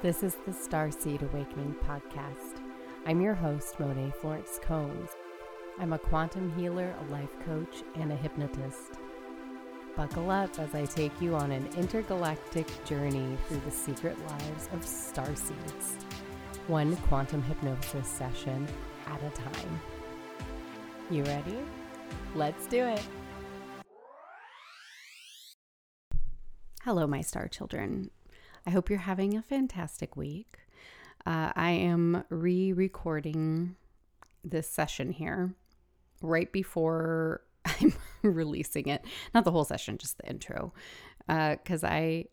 This is the Starseed Awakener podcast. I'm your host, Monet Florence Combs. I'm a quantum healer, a life coach, and a hypnotist. Buckle up as I take you on an intergalactic journey through the secret lives of starseeds, one quantum hypnosis session at a time. You ready? Let's do it. Hello, my star children. I hope you're having a fantastic week. Uh, I am re recording this session here right before I'm releasing it. Not the whole session, just the intro. Because uh, I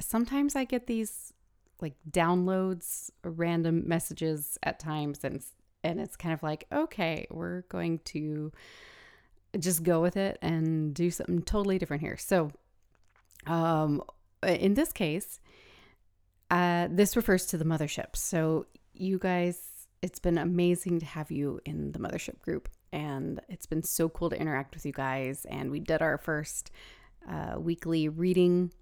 sometimes I get these like downloads, random messages at times, and and it's kind of like, okay, we're going to just go with it and do something totally different here. So, um, in this case, uh, this refers to the mothership. So, you guys, it's been amazing to have you in the mothership group, and it's been so cool to interact with you guys. And we did our first uh, weekly reading.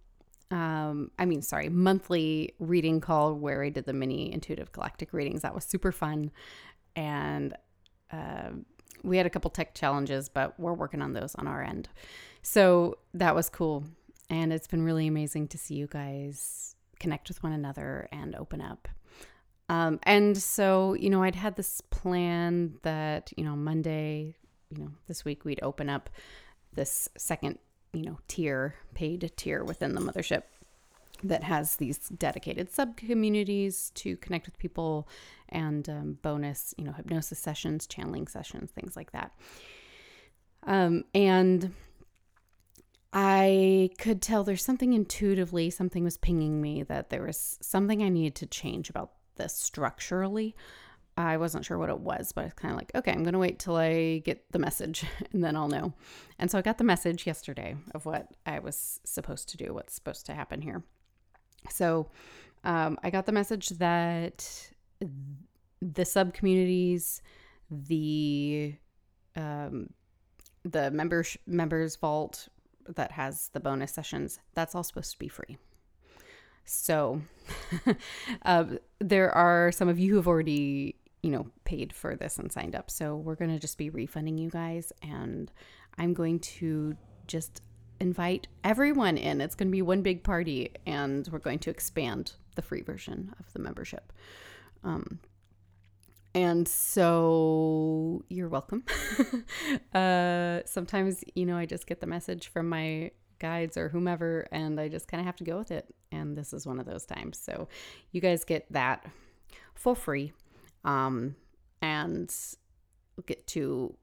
Um, I mean, sorry, monthly reading call where I did the mini intuitive galactic readings. That was super fun. And uh, we had a couple tech challenges, but we're working on those on our end. So that was cool. And it's been really amazing to see you guys connect with one another and open up. Um, and so, you know, I'd had this plan that, you know, Monday, you know, this week we'd open up this second, you know, tier, paid tier within the mothership that has these dedicated sub communities to connect with people and um, bonus, you know, hypnosis sessions, channeling sessions, things like that. Um, and I could tell there's something intuitively, something was pinging me that there was something I needed to change about this structurally. I wasn't sure what it was, but it's kind of like, okay, I'm going to wait till I get the message and then I'll know. And so I got the message yesterday of what I was supposed to do, what's supposed to happen here. So um, I got the message that the sub communities, the um, the members members vault that has the bonus sessions, that's all supposed to be free. So uh, there are some of you who have already, you know, paid for this and signed up. So we're going to just be refunding you guys. And I'm going to just invite everyone in. It's going to be one big party, and we're going to expand the free version of the membership. Um, and so you're welcome. uh, sometimes, you know, I just get the message from my guides or whomever, and I just kind of have to go with it. And this is one of those times. So you guys get that for free um, and get to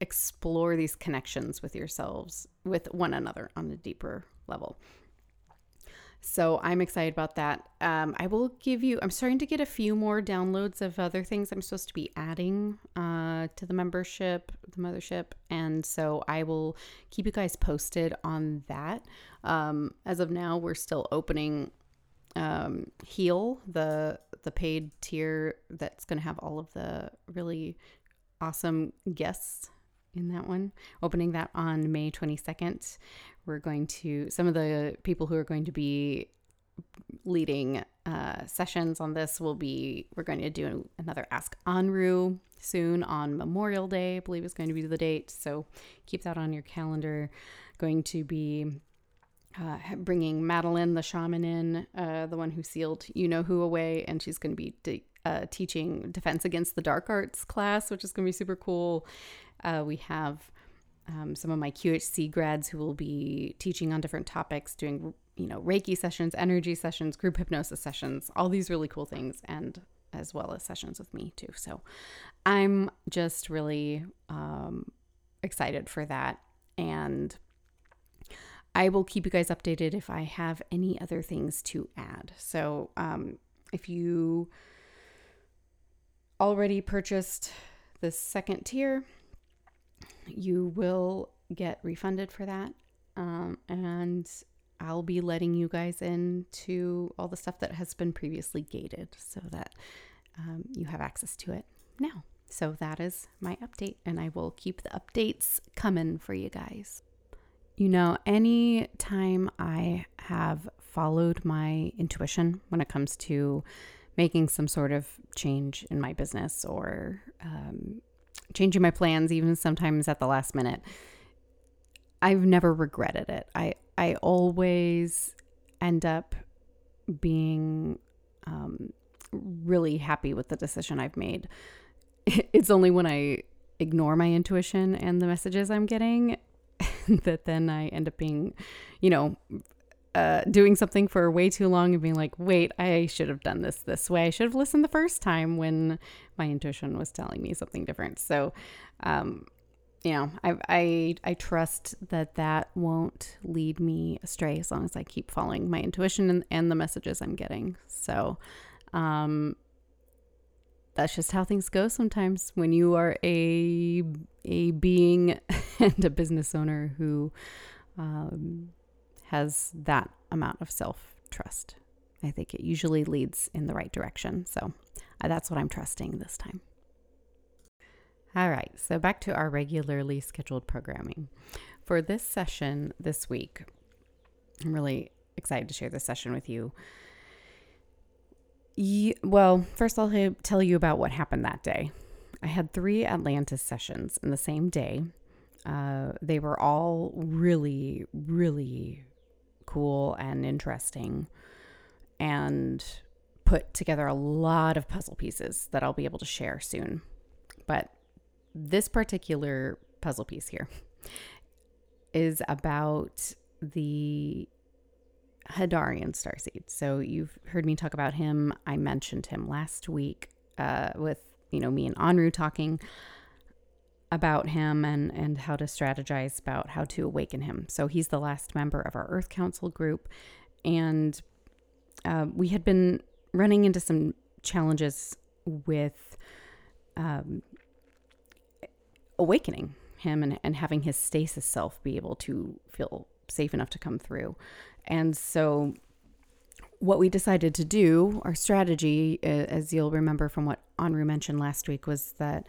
explore these connections with yourselves, with one another on a deeper level. So I'm excited about that. Um, I will give you, I'm starting to get a few more downloads of other things I'm supposed to be adding uh, to the membership, the mothership. And so I will keep you guys posted on that. Um, as of now, we're still opening um, Heal, the the paid tier that's going to have all of the really awesome guests in that one. Opening that on May 22nd. We're going to, some of the people who are going to be leading uh, sessions on this will be, we're going to do another Ask Anru soon on Memorial Day, I believe is going to be the date. So keep that on your calendar. Going to be uh, bringing Madeline, the shaman, in, uh, the one who sealed you know who away, and she's going to be de- uh, teaching Defense Against the Dark Arts class, which is going to be super cool. Uh, we have um, some of my QHC grads who will be teaching on different topics, doing you know Reiki sessions, energy sessions, group hypnosis sessions, all these really cool things, and as well as sessions with me too. So I'm just really um, excited for that, and I will keep you guys updated if I have any other things to add. So um, if you already purchased the second tier, you will get refunded for that. Um, and I'll be letting you guys in to all the stuff that has been previously gated so that um, you have access to it now. So that is my update, and I will keep the updates coming for you guys. You know, any time I have followed my intuition when it comes to making some sort of change in my business or um, changing my plans, even sometimes at the last minute, I've never regretted it. I I always end up being um, really happy with the decision I've made. It's only when I ignore my intuition and the messages I'm getting that then I end up being, you know, uh, doing something for way too long and being like, wait, I should have done this this way. I should have listened the first time when my intuition was telling me something different. So, um, you know, I, I I trust that that won't lead me astray as long as I keep following my intuition and, and the messages I'm getting. So, um, that's just how things go sometimes when you are a a being and a business owner who um, has that amount of self trust. I think it usually leads in the right direction. So uh, that's what I'm trusting this time. All right, so back to our regularly scheduled programming. For this session this week, I'm really excited to share this session with you. well, first I'll tell you about what happened that day. I had three Atlantis sessions in the same day. Uh, they were all really, really cool and interesting and put together a lot of puzzle pieces that I'll be able to share soon. But this particular puzzle piece here is about the Hadarian starseed. So you've heard me talk about him. I mentioned him last week uh, with you know me and Anru talking about him and, and how to strategize about how to awaken him. So he's the last member of our Earth Council group. And uh, we had been running into some challenges with um, awakening him and, and having his stasis self be able to feel safe enough to come through. And so, what we decided to do, our strategy, uh, as you'll remember from what Anru mentioned last week, was that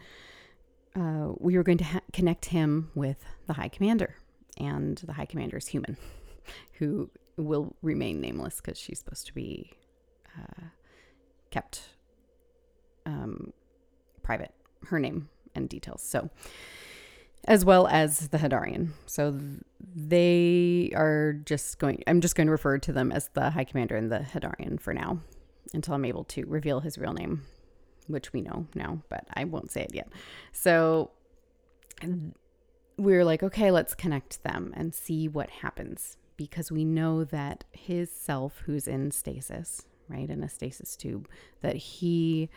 uh, we were going to ha- connect him with the High Commander, and the High Commander is human, who will remain nameless because she's supposed to be uh, kept um, private. Her name and details. So, as well as the Hadarian. So they are just going. I'm just going to refer to them as the High Commander and the Hadarian for now, until I'm able to reveal his real name which we know now, but I won't say it yet. So we are like, okay, let's connect them and see what happens because we know that his self, who's in stasis, right, in a stasis tube, that he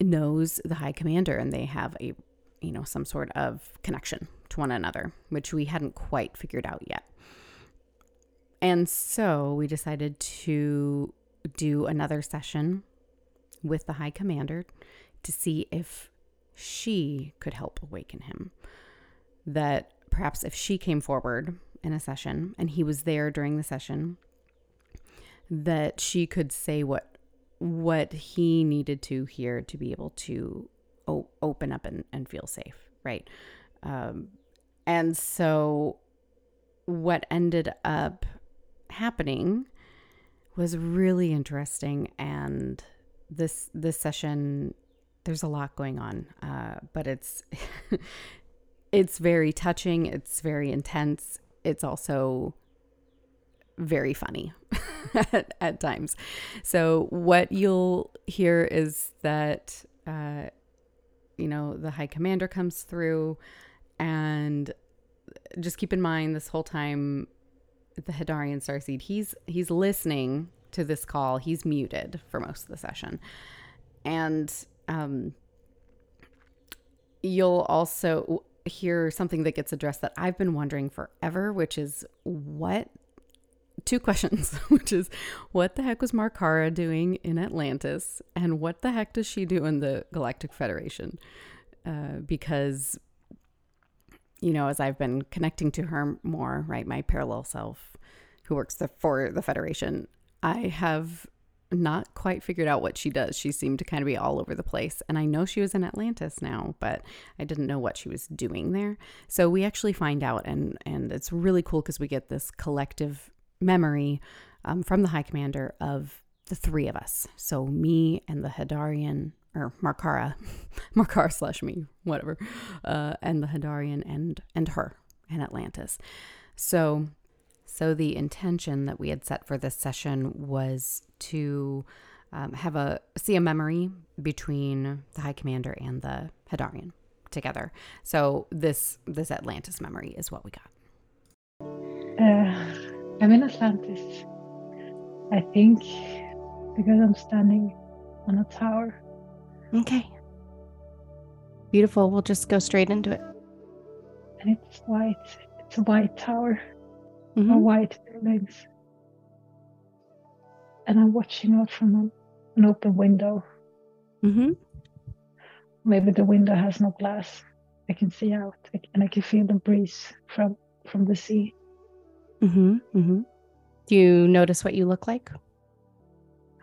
knows the high commander and they have a, you know, some sort of connection to one another, which we hadn't quite figured out yet. And so we decided to do another session with the High Commander to see if she could help awaken him. That perhaps if she came forward in a session and he was there during the session, that she could say what what he needed to hear to be able to o- open up and, and feel safe, right? Um, and so, what ended up happening was really interesting and this this session there's a lot going on uh, but it's it's very touching it's very intense it's also very funny at, at, times. So what you'll hear is that uh, you know the high commander comes through and just keep in mind this whole time the Hadarian starseed he's he's listening to this call, he's muted for most of the session. And um, you'll also hear something that gets addressed that I've been wondering forever, which is what two questions, which is what the heck was Markara doing in Atlantis, and what the heck does she do in the Galactic Federation? Uh, because, you know, as I've been connecting to her more, right, my parallel self who works the, for the Federation, I have not quite figured out what she does. She seemed to kind of be all over the place. And I know she was in Atlantis now, but I didn't know what she was doing there. So we actually find out, and, and it's really cool because we get this collective memory um, from the High Commander of the three of us. So me and the Hadarian, or Markara, Markara slash me, whatever, uh, and the Hadarian and and her and Atlantis. So so the intention that we had set for this session was to um, have a see a memory between the High Commander and the Hadarian together. So this this Atlantis memory is what we got. Uh, I'm in Atlantis. I think because I'm standing on a tower. Okay. Beautiful. We'll just go straight into it. And it's white. It's a white tower. Mhm. white buildings. And I'm watching out from an, open window. Mm-hmm. Maybe the window has no glass. I can see out and I can feel the breeze from from the sea. Mm-hmm. Mm-hmm. Do you notice what you look like?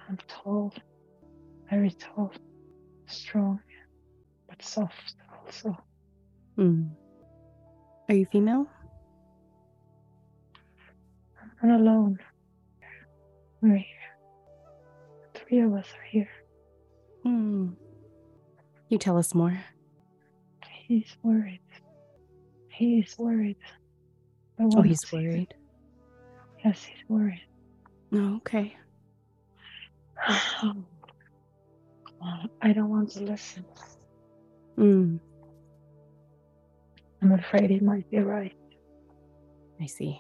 I'm tall, very tall, strong, but soft also. Mm. Are you female? I'm alone. We're here. Three of us are here. Hmm. You tell us more. He's worried. He's worried. Oh, he's worried. Yes, he's worried. Oh, okay. I don't want to listen. Mm. I'm afraid he might be right. I see.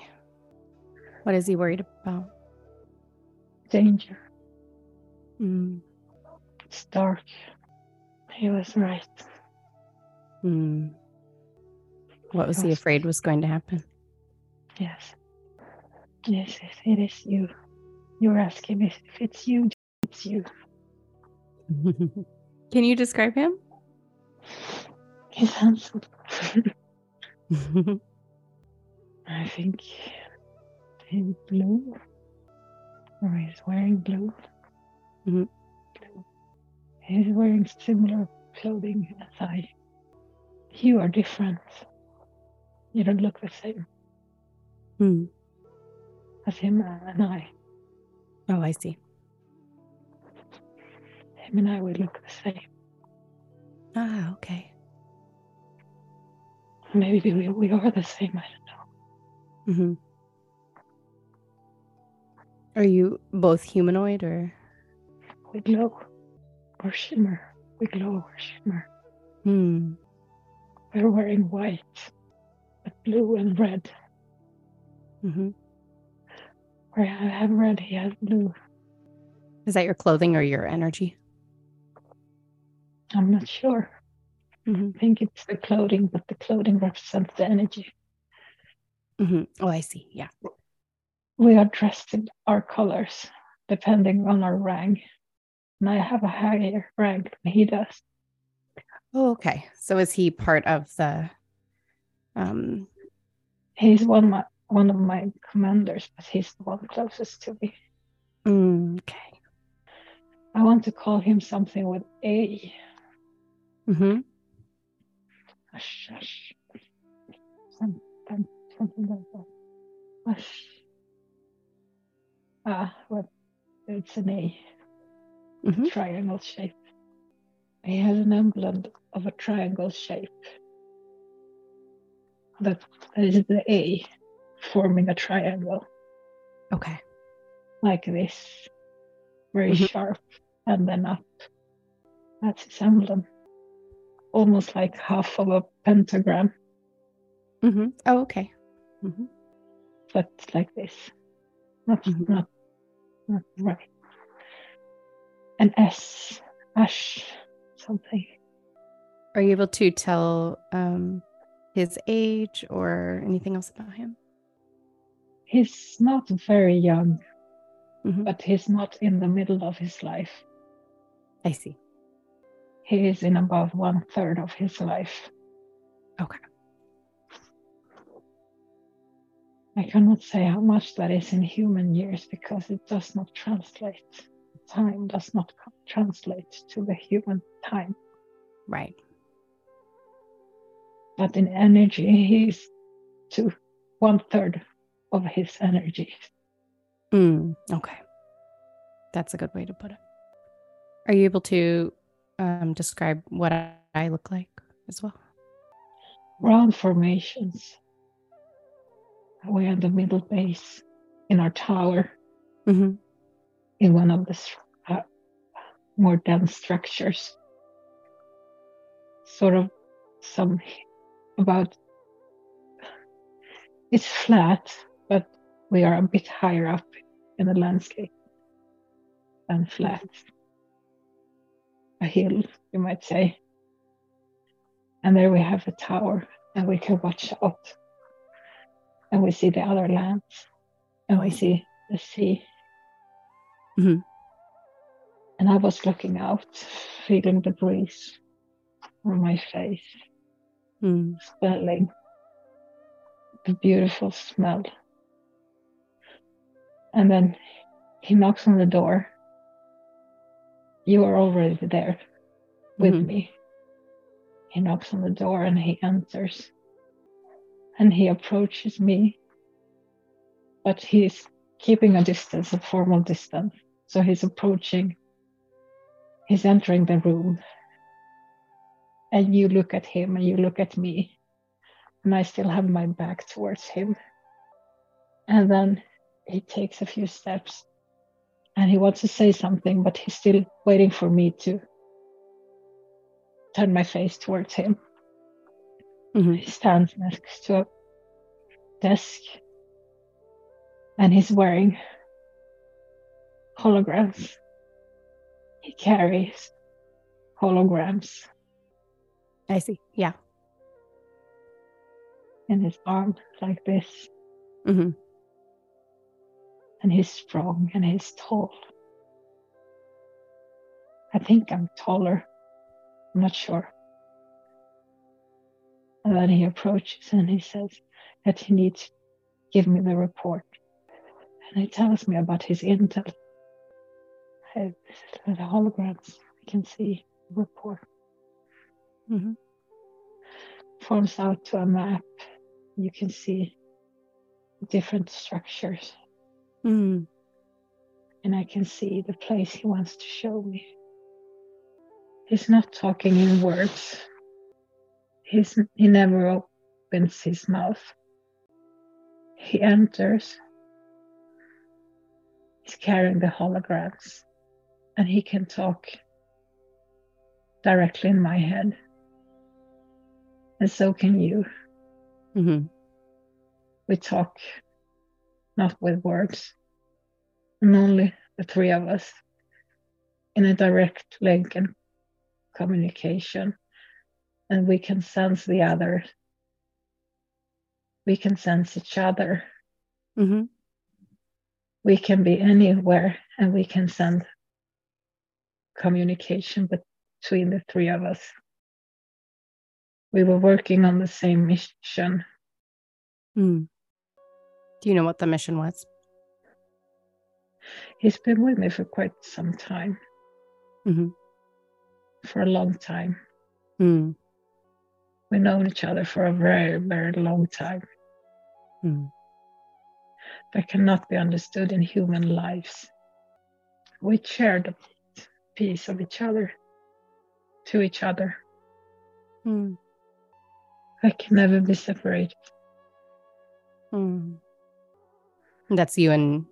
What is he worried about? Danger. Mm. It's dark. He was right. Mm. What was he afraid was going to happen? Yes. Yes, yes, it is you. You're asking me if it's you. It's you. Can you describe him? He's handsome. I think he's blue. Or he's wearing blue. Mhm. Blue. He's wearing similar clothing as I. You are different. You don't look the same Hmm. as him and I. Oh, I see. Him and I, would look the same. Ah, okay. Maybe we, we are the same. I don't know. hmm Are you both humanoid or? We glow or shimmer. We glow or shimmer. Hmm. We're wearing white, but blue and red. hmm Where I have red, he has blue. Is that your clothing or your energy? I'm not sure. hmm I think it's the clothing, but the clothing represents the energy. hmm Oh, I see. Yeah. We are dressed in our colors, depending on our rank. And I have a higher rank than he does. Oh, okay. So is he part of the? Um. He's one of my one of my commanders, but he's the one closest to me. mm, okay. I want to call him something with A. hmm Hush, hush. Some, some, something like that. Hush. Ah, well, it's an A, Mhm. triangle shape. He has an emblem of a triangle shape. That is the A forming a triangle Okay. like this, very Mhm. sharp, and then up. That's his emblem. Almost like half of a pentagram, Mm hmm Oh, okay. hmm but like this. Not Mhm. not not right. An S, ash, something. Are you able to tell um his age or anything else about him? He's not very young, Mhm. but he's not in the middle of his life. I see. He is in about one third of his life. Okay. I cannot say how much that is in human years because it does not translate. time does not translate to the human time. Right. But in energy, he's to one third of his energy. Mm, okay. That's a good way to put it. Are you able to um, describe what I, I look like as well? Round formations. We're in the middle base in our tower Mm-hmm. in one of the uh, more dense structures. Sort of some about it's flat, but we are a bit higher up in the landscape than flat. A hill, you might say. And there we have a tower, and we can watch out. And we see the other lands, and we see the sea. Mhm. And I was looking out, feeling the breeze on my face, Mm. smelling the beautiful smell. And then he knocks on the door. You are already there with Mhm. me. He knocks on the door and he enters. And he approaches me. But he's keeping a distance, a formal distance. So he's approaching, he's entering the room. And you look at him and you look at me. And I still have my back towards him. And then he takes a few steps and he wants to say something, but he's still waiting for me to turn my face towards him. Mhm. He stands next to a desk and he's wearing holograms. He carries holograms I see. Yeah. in his arm like this. hmm and he's strong and he's tall. I think I'm taller. I'm not sure. And then he approaches and he says that he needs to give me the report. And he tells me about his intel. I, the holograms, I can see the report. hmm Forms out to a map. You can see different structures Mm. and I can see the place he wants to show me. He's not talking in words. He's, he never opens his mouth. He enters. He's carrying the holograms, and he can talk directly in my head. And so can you. hmm We talk not with words, and only the three of us in a direct link and communication. And we can sense the other. We can sense each other. hmm We can be anywhere and we can send communication between the three of us. We were working on the same mission. Mm. Do you know what the mission was? He's been with me for quite some time, hmm for a long time. Mm. We've known each other for a very, very long time. Mm. That cannot be understood in human lives. We shared a piece of each other to each other. Mm. That can never be separated. Mm. That's you and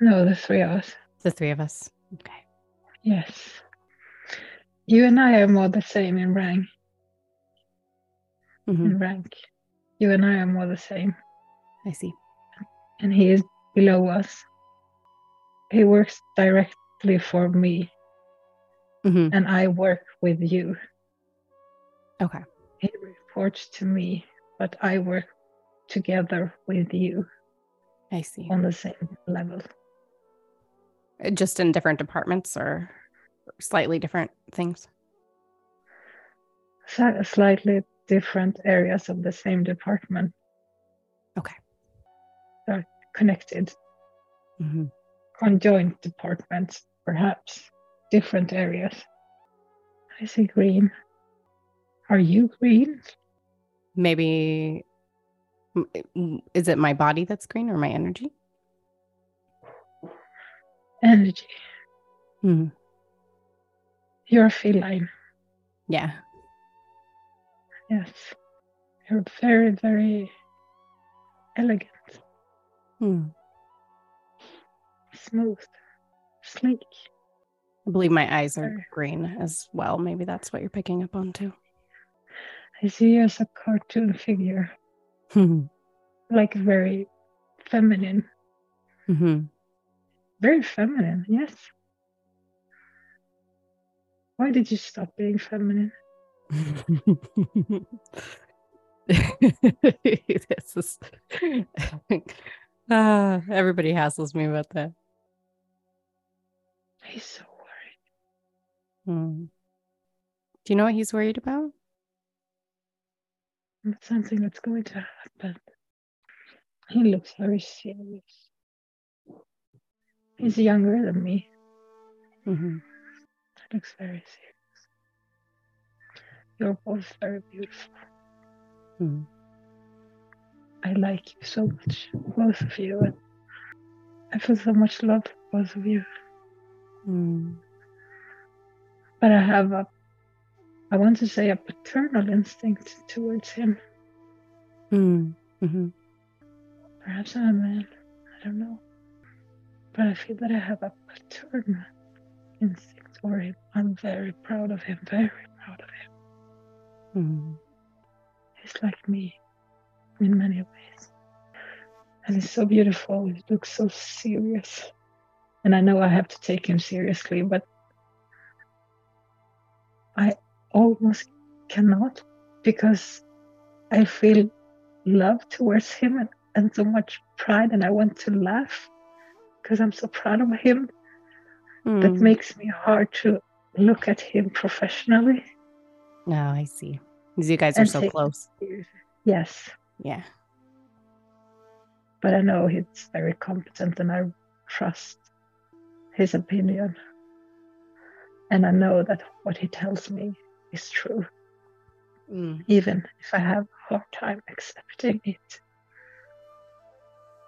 No, the three of us. the three of us. Okay. Yes. You and I are more the same in rank. Hmm In rank. You and I are more the same. I see. And he is below us. He works directly for me, hmm and I work with you. Okay. He reports to me, but I work together with you I see. on the same level. Uh, Just in different departments or slightly different things. Slightly different areas of the same department Okay. They're connected. hmm conjoined departments, perhaps different areas. I see green. Are you green? Maybe is it my body that's green or my energy? Energy. Hmm. You're a feline. Yeah. Yes. You're very, very elegant, Hmm. smooth, sleek. I believe my eyes are green as well. Maybe that's what you're picking up on too. I see you as a cartoon figure, hmm like very feminine. hmm Very feminine, yes. Why did you stop being feminine? this is Ah, everybody hassles me about that. He's so worried. Hmm. Do you know what he's worried about? It's something that's going to happen. He looks very serious. He's younger than me. hmm He looks very serious. You're both very beautiful. Hmm. I like you so much, both of you. And I feel so much love for both of you. Hmm. But I have a, I want to say a paternal instinct towards him. Hmm. hmm Perhaps I'm a man. I don't know. But I feel that I have a paternal instinct for him. I'm very proud of him, very proud of him. He's like me in many ways. And he's so beautiful. He looks so serious. And I know I have to take him seriously, but I almost cannot because I feel love towards him and, and so much pride, and I want to laugh because I'm so proud of him. That Hmm. makes me hard to look at him professionally. No, Oh, I see. Because you guys are so close. Yes, Yeah. but I know he's very competent and I trust his opinion. And I know that what he tells me is true, Mm. even if I have a hard time accepting it.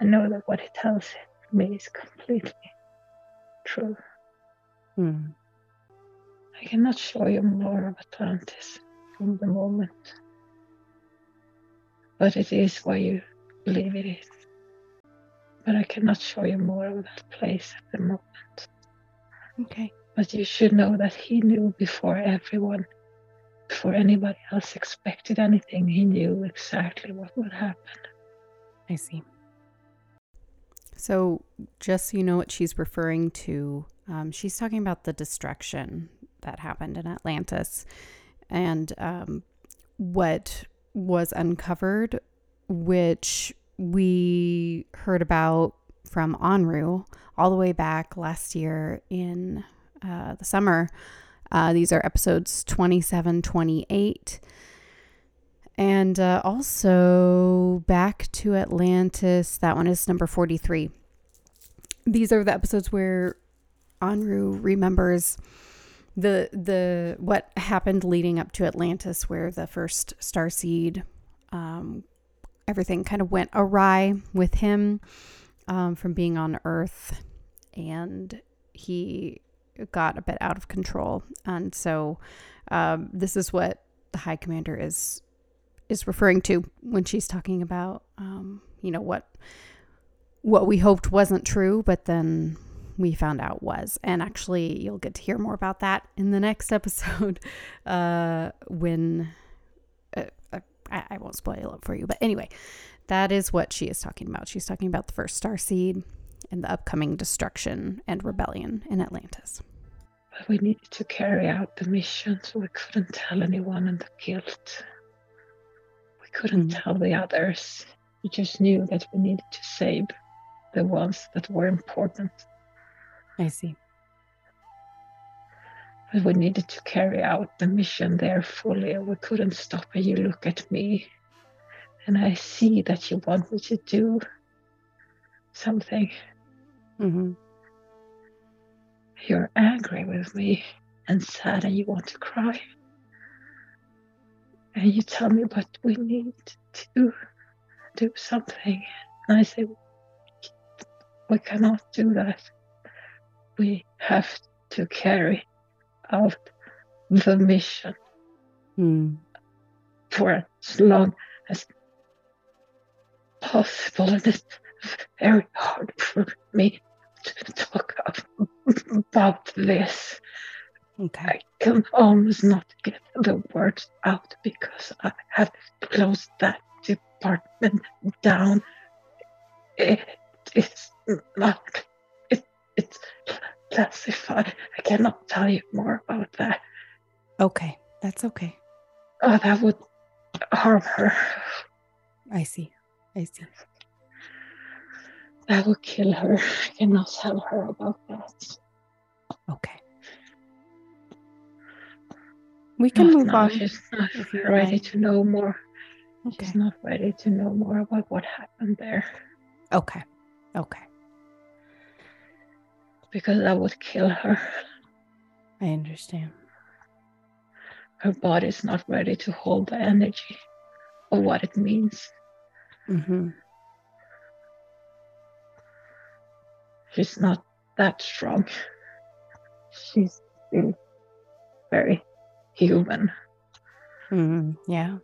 I know that what he tells me is completely true. Mm. I cannot show you more of Atlantis from the moment, but it is what you believe it is. But I cannot show you more of that place at the moment. Okay. But you should know that he knew before everyone, before anybody else expected anything, he knew exactly what would happen. I see. So, just so you know what she's referring to, um, she's talking about the destruction that happened in Atlantis and um, what was uncovered, which we heard about from Anru all the way back last year in uh, the summer. Uh, these are episodes 27, 28. And uh, also back to Atlantis. That one is number 43. These are the episodes where Anru remembers the the what happened leading up to Atlantis, where the first star seed, um, everything kind of went awry with him um, from being on Earth, and he got a bit out of control. And so, um, this is what the High Commander is is referring to when she's talking about um, you know what what we hoped wasn't true but then we found out was and actually you'll get to hear more about that in the next episode uh, when uh, uh, I, I won't spoil it for you but anyway that is what she is talking about she's talking about the first star seed and the upcoming destruction and rebellion in atlantis But we needed to carry out the mission, so we couldn't tell anyone in the guild. We couldn't Mm. tell the others. We just knew that we needed to save the ones that were important. I see. But we needed to carry out the mission there fully, and we couldn't stop. And you look at me, and I see that you want me to do something, hmm you're angry with me and sad and you want to cry. And you tell me, but we need to do something. And I say, we cannot do that. We have to carry out the mission Hmm. for as long as possible. And it's very hard for me to talk about this. Okay. I can almost not get the words out because I have closed that department down. It is not, it's classified. I cannot tell you more about that. Okay. That's okay. Oh, that would harm her. I see. I see. That would kill her. I cannot tell her about that. Okay. We can Not move now. on. She's not ready to know more. Okay. She's not ready to know more about what happened there Okay. Okay. Because that would kill her. I understand. Her body's not ready to hold the energy of what it means. Mm-hmm. She's not that strong. She's still very human. Mm-hmm. Yeah.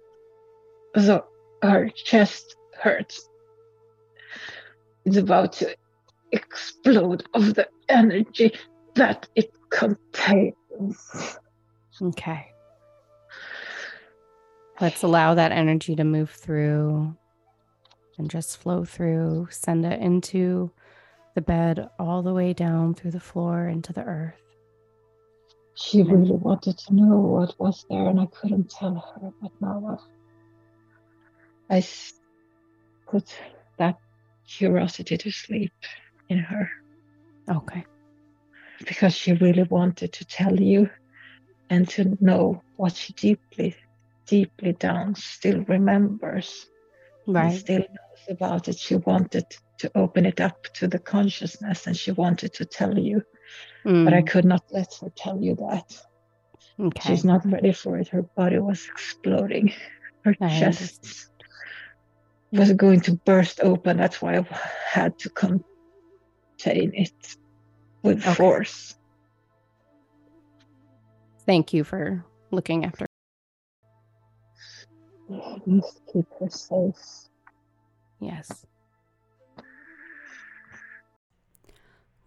So her chest hurts. It's about to explode of the energy that it contains. Okay. Let's allow that energy to move through and just flow through. Send it into the bed, all the way down through the floor into the earth. She really wanted to know what was there, and I couldn't tell her. But now I put that curiosity to sleep in her Okay. because she really wanted to tell you and to know what she deeply, deeply down still remembers Right. still knows about it. She wanted to open it up to the consciousness and she wanted to tell you, but I Mm, could not let her tell you that. okay. She's not ready for it. Her body was exploding. Her I chest was going to burst open. That's why I had to contain it with Okay. force. Thank you for looking after. Just keep her safe. Yes.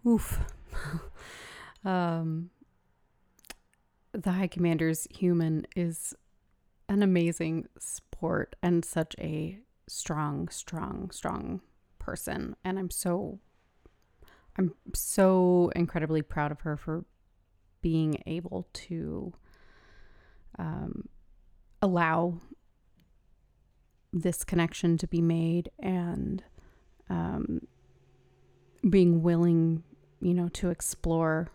Oof. um, the High Commander's human is an amazing sport and such a strong, strong, strong person. And I'm so, I'm so incredibly proud of her for being able to um, allow this connection to be made and um, being willing, you know, to explore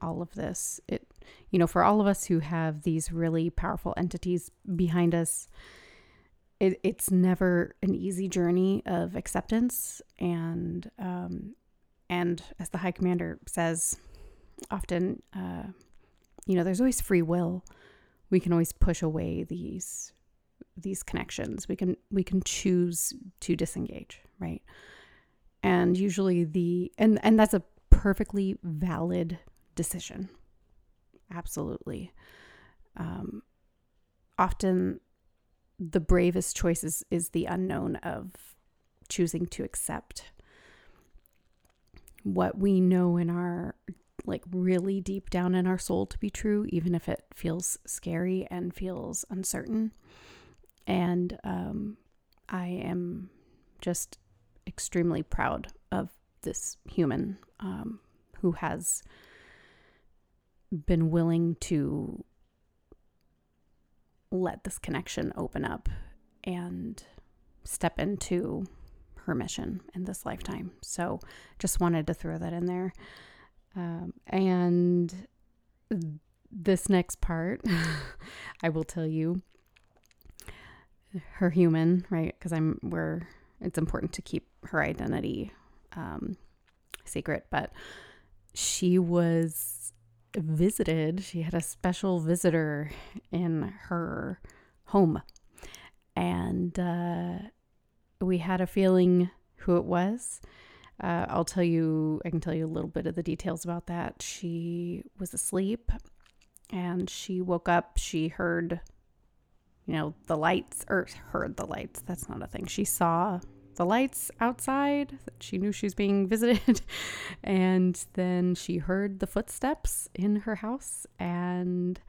all of this. It, you know, for all of us who have these really powerful entities behind us, it, it's never an easy journey of acceptance and um, and as the high commander says often uh, you know there's always free will. We can always push away these these connections. We can we can choose to disengage right? And usually the and and that's a perfectly valid decision. Absolutely. Um often the bravest choice is, is the unknown of choosing to accept what we know in our like really deep down in our soul to be true even if it feels scary and feels uncertain. And um, i am just extremely proud of this human um, who has been willing to let this connection open up and step into her mission in this lifetime. So just wanted to throw that in there. Um, and this next part, I will tell you her human, right? Because I'm, we're, it's important to keep her identity um, secret, but she was visited. She had a special visitor in her home. And uh, we had a feeling who it was. Uh, I'll tell you, I can tell you a little bit of the details about that. She was asleep and she woke up. She heard, you know, the lights, or heard the lights. That's not a thing. She saw the lights outside. She knew she was being visited. and then she heard the footsteps in her house. And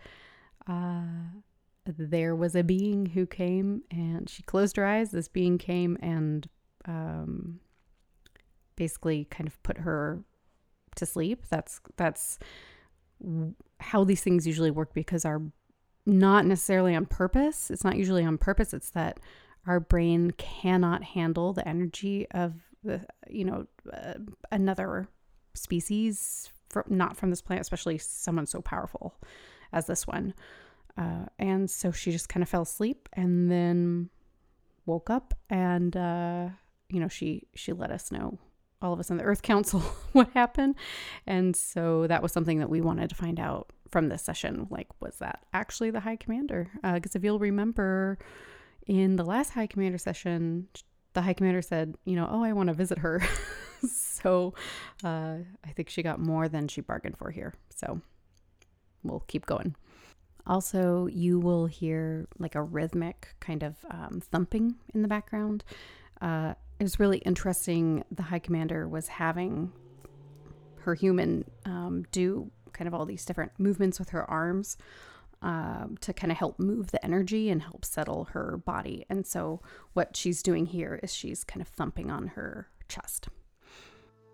uh, there was a being who came and she closed her eyes. This being came and um, basically kind of put her to sleep. That's that's how these things usually work because our not necessarily on purpose. It's not usually on purpose. It's that our brain cannot handle the energy of the you know uh, another species from not from this planet, especially someone so powerful as this one. Uh, and so she just kind of fell asleep and then woke up and uh, you know she she let us know all of us in the Earth Council what happened. And so that was something that we wanted to find out from this session. Like, was that actually the High Commander? Because uh, if you'll remember, in the last High Commander session, the High Commander said, you know, oh, I want to visit her. so uh, I think she got more than she bargained for here. So we'll keep going. Also, you will hear like a rhythmic kind of um, thumping in the background. Uh, it was really interesting. The High Commander was having her human um, do kind of all these different movements with her arms um, to kind of help move the energy and help settle her body. And so, what she's doing here is she's kind of thumping on her chest.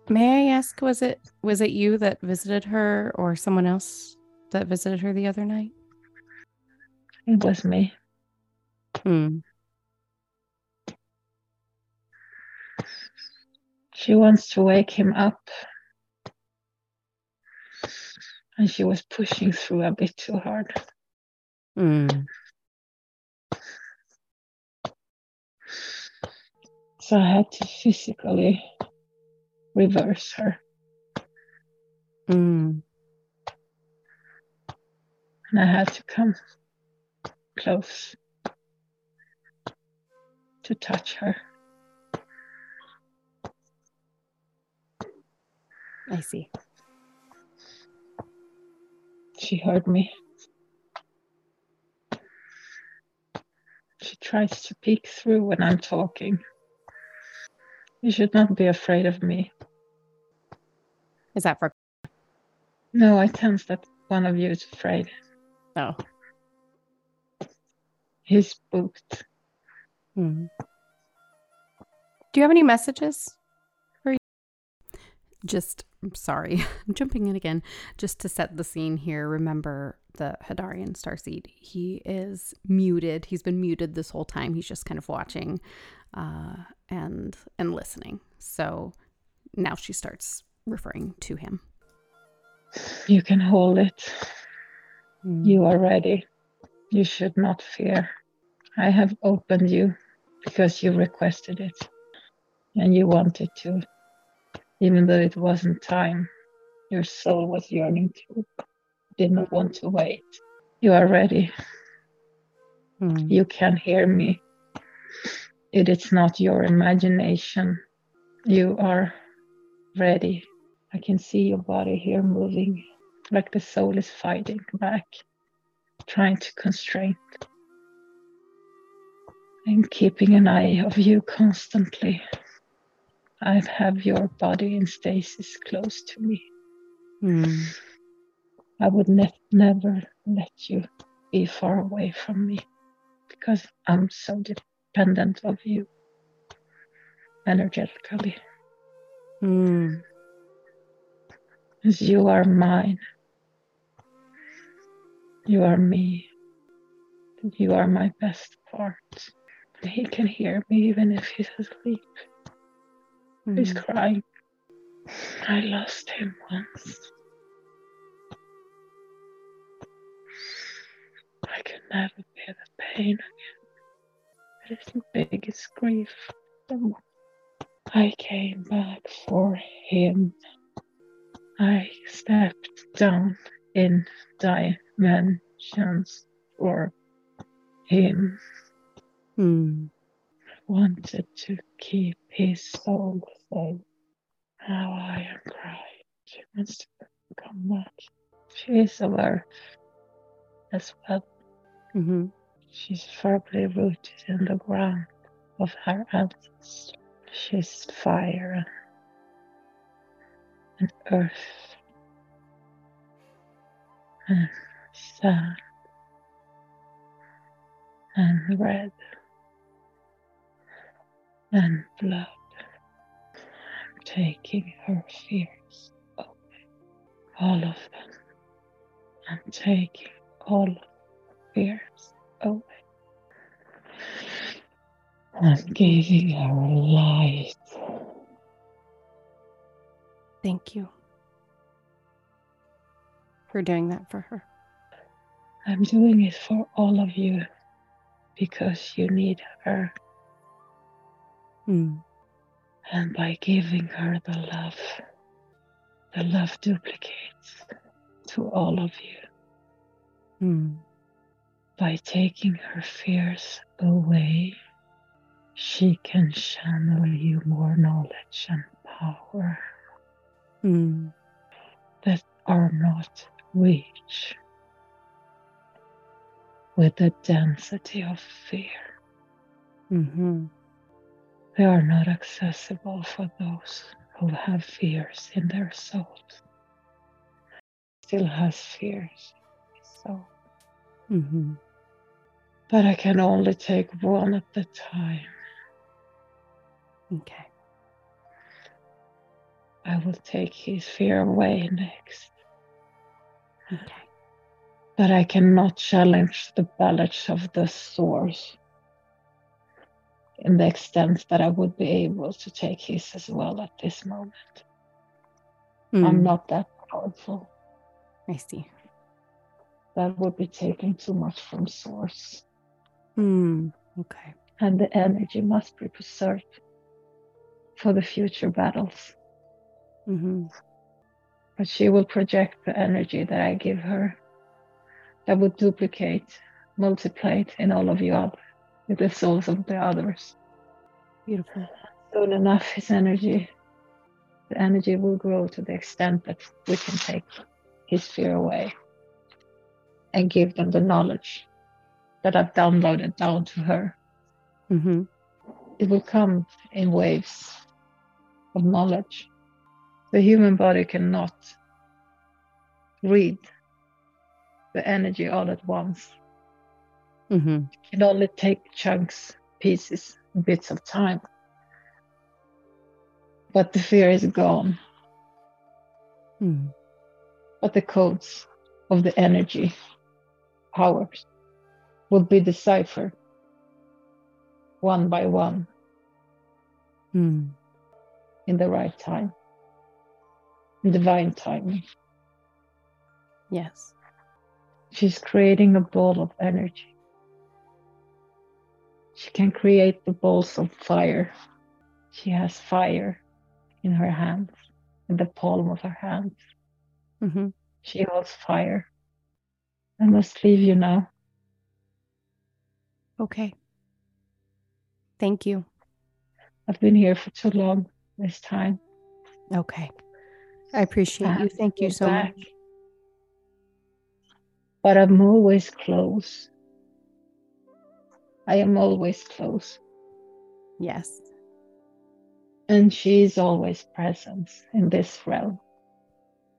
May I ask, was it was it you that visited her, or someone else that visited her the other night? It was me. Hmm. She wants to wake him up. And she was pushing through a bit too hard. Mm. So I had to physically reverse her. Mm. And I had to come close to touch her. I see. She heard me. She tries to peek through when I'm talking. You should not be afraid of me. Is that for? No, I sense that one of you is afraid. Oh. He's spooked. Hmm. Do you have any messages? For you? Just sorry, I'm jumping in again. Just to set the scene here, remember the Hadarian starseed. He is muted. He's been muted this whole time. He's just kind of watching uh, and and listening. So now she starts referring to him. You can hold it. Mm. You are ready. You should not fear. I have opened you because you requested it and you wanted to even though it wasn't time your soul was yearning to, did not want to wait. You are ready. Mm. You can hear me. It is not your imagination. You are ready. I can see your body here moving like the soul is fighting back, trying to constrain. I'm keeping an eye of you constantly. I have your body in stasis close to me. Mm. I would ne- never let you be far away from me because I'm so dependent of you energetically. Mm. As you are mine. You are me. You are my best part. He can hear me even if he's asleep. He's Mm. crying. I lost him once. I can never bear the pain again. It is the biggest grief. I came back for him. I stepped down in dimensions for him. Hmm. Wanted to keep his soul safe. Now I am crying. She wants to come back. She is aware as well. Mm-hmm. She's firmly rooted in the ground of her ancestors. She's fire and earth and sand and red and blood. Taking her fears away, all of them. I'm taking all fears away. I'm giving her light. Thank you for doing that for her. I'm doing it for all of you because you need her. Hmm. And by giving her the love, the love duplicates to all of you. Hmm. By taking her fears away, she can channel you more knowledge and power Hmm. that are not reached with the density of fear. Mm-hmm. They are not accessible for those who have fears in their souls. Still has fears, so Mm-hmm. but I can only take one at a time. Okay. I will take his fear away next. Okay. But I cannot challenge the balance of the source in the extent that I would be able to take his as well at this moment. Hmm. I'm not that powerful. I see. That would be taking too much from source. Hmm. Okay. And the energy must be preserved for the future battles. Mm-hmm. But she will project the energy that I give her that would duplicate, multiply it in all of you other, with the souls of the others. Beautiful. Soon enough, his energy, the energy will grow to the extent that we can take his fear away and give them the knowledge that I've downloaded down to her. Mm-hmm. It will come in waves of knowledge. The human body cannot read the energy all at once. Mm-hmm. It can only take chunks, pieces, bits of time. But the fear is gone. Hmm. But the codes of the energy powers will be deciphered one by one Hmm. in the right time, in divine timing. Yes. She's creating a ball of energy. She can create the balls of fire. She has fire in her hands, in the palm of her hands. Mm-hmm. She holds fire. I must leave you now. Okay. Thank you. I've been here for too long this time. Okay. I appreciate I you. Thank you so back. much. But I'm always close. I am always close. Yes. And she is always present in this realm.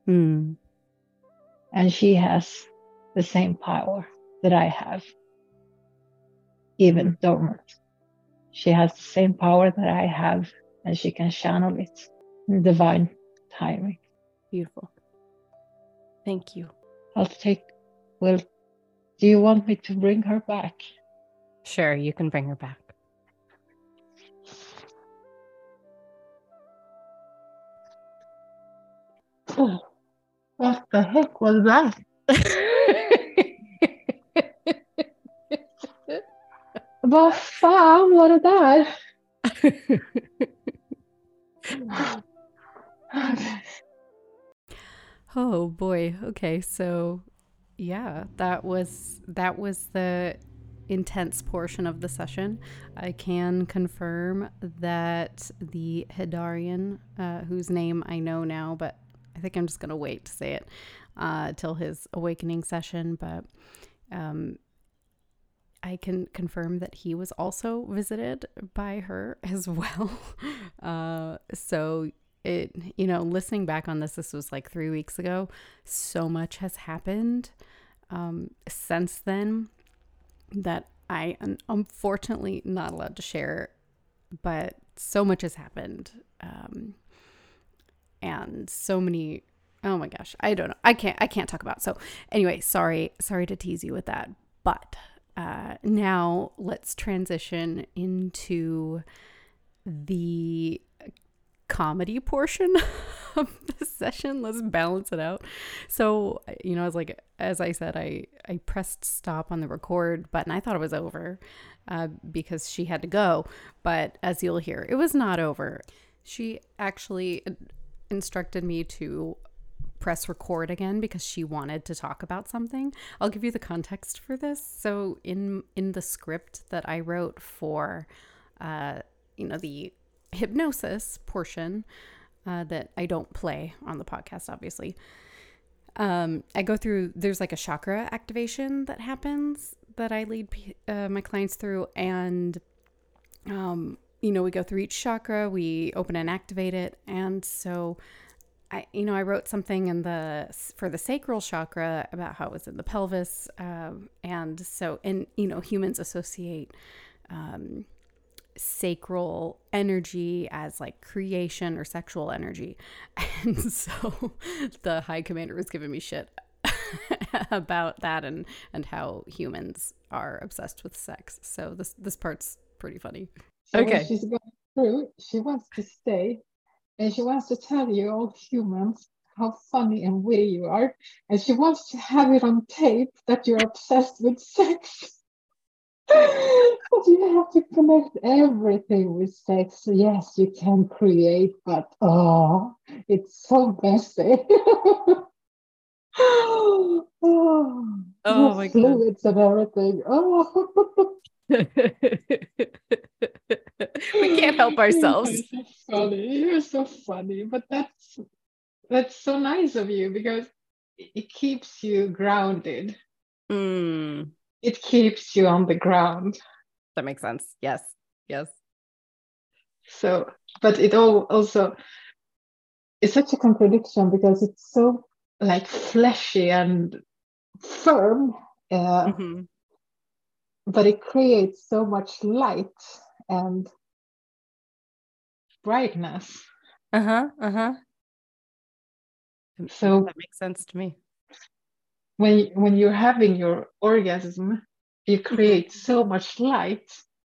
Hmm. And she has the same power that I have, even dormant. She has the same power that I have, and she can channel it in divine timing. Beautiful. Thank you. I'll take, well, do you want me to bring her back? Sure, you can bring her back. Oh, what the heck was that? Vad fan var det där? Oh boy. Okay. So yeah, that was that was the intense portion of the session. I can confirm that the Hadarian, uh, whose name I know now, but I think I'm just gonna wait to say it uh, till his awakening session. But um, I can confirm that he was also visited by her as well. Uh, so it, you know, listening back on this, this was like three weeks ago. So much has happened um, since then that I am unfortunately not allowed to share, but so much has happened. Um, and so many oh my gosh i don't know i can't i can't talk about so anyway sorry sorry to tease you with that but uh, now let's transition into the comedy portion of the session. Let's balance it out. So, you know, as like as I said, I I pressed stop on the record button. I thought it was over uh, because she had to go, but as you'll hear, it was not over. She actually instructed me to press record again because she wanted to talk about something. I'll give you the context for this. So in in the script that I wrote for uh you know the hypnosis portion uh, that I don't play on the podcast obviously. Um I go through there's like a chakra activation that happens that I lead uh, my clients through and um you know we go through each chakra, we open and activate it and so I, you know, I wrote something in the for the sacral chakra about how it was in the pelvis, um, and so and you know, humans associate um, sacral energy as like creation or sexual energy, and so the high commander was giving me shit about that and and how humans are obsessed with sex. So this this part's pretty funny. So okay, she's going through. She wants to stay and she wants to tell you, all humans, how funny and witty you are. And she wants to have it on tape that you're obsessed with sex. But you have to connect everything with sex. Yes, you can create, but oh, it's so messy. oh, oh my fluids God. and everything. Oh. we can't help ourselves. You're so funny. You're so funny. But that's that's so nice of you because it keeps you grounded. Mm. It keeps you on the ground. That makes sense. Yes. Yes. So, but it all also it's such a contradiction because it's so like fleshy and firm. Uh, mm-hmm but it creates so much light and brightness. Uh huh. Uh huh. So that makes sense to me. When when you're having your orgasm, you mm-hmm. create so much light.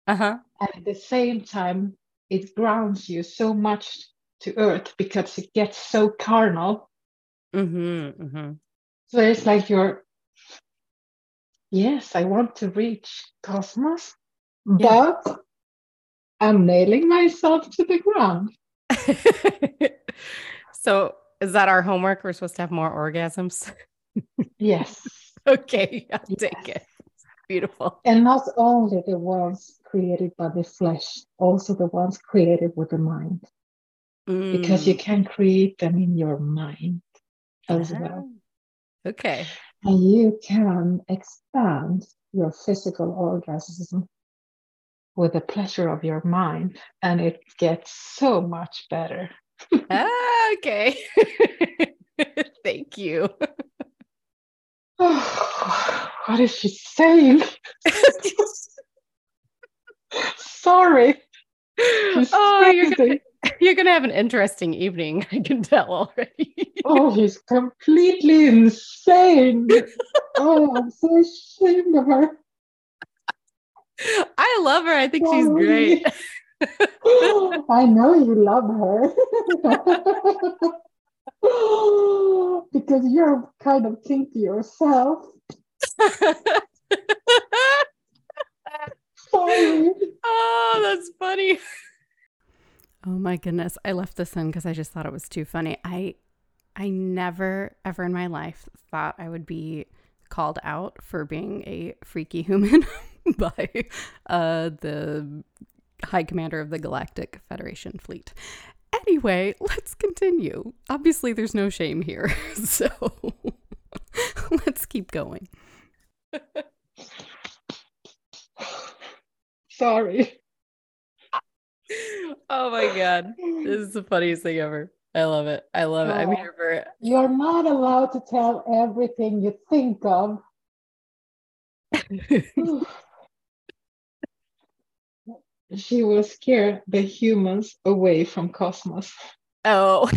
Uh huh. And at the same time, it grounds you so much to earth because it gets so carnal. Mm-hmm, mm-hmm. So it's like you're yes, I want to reach cosmos, yeah. but I'm nailing myself to the ground. so, is that our homework? We're supposed to have more orgasms? yes. okay, I'll yes. take it. Beautiful. And not only the ones created by the flesh, also the ones created with the mind. Mm. Because you mm. can create them in your mind as ah. well. Okay and you can expand your physical orgasm with the pleasure of your mind and it gets so much better ah, okay thank you oh, what is she saying sorry She's oh you're gonna, you're gonna have an interesting evening i can tell already oh, he's completely insane. oh, I'm so ashamed of her. I love her. I think Sorry. she's great. I know you love her. because you're kind of kinky yourself. Sorry. Oh, that's funny. Oh my goodness. I left this in because I just thought it was too funny. I I never, ever in my life thought I would be called out for being a freaky human by uh, the High Commander of the Galactic Federation Fleet. Anyway, let's continue. Obviously, there's no shame here. So let's keep going. Sorry. Oh my god. This is the funniest thing ever. I love it. I love it. I'm here for it. You're not allowed to tell everything you think of. she will scare the humans away from Cosmos. oh,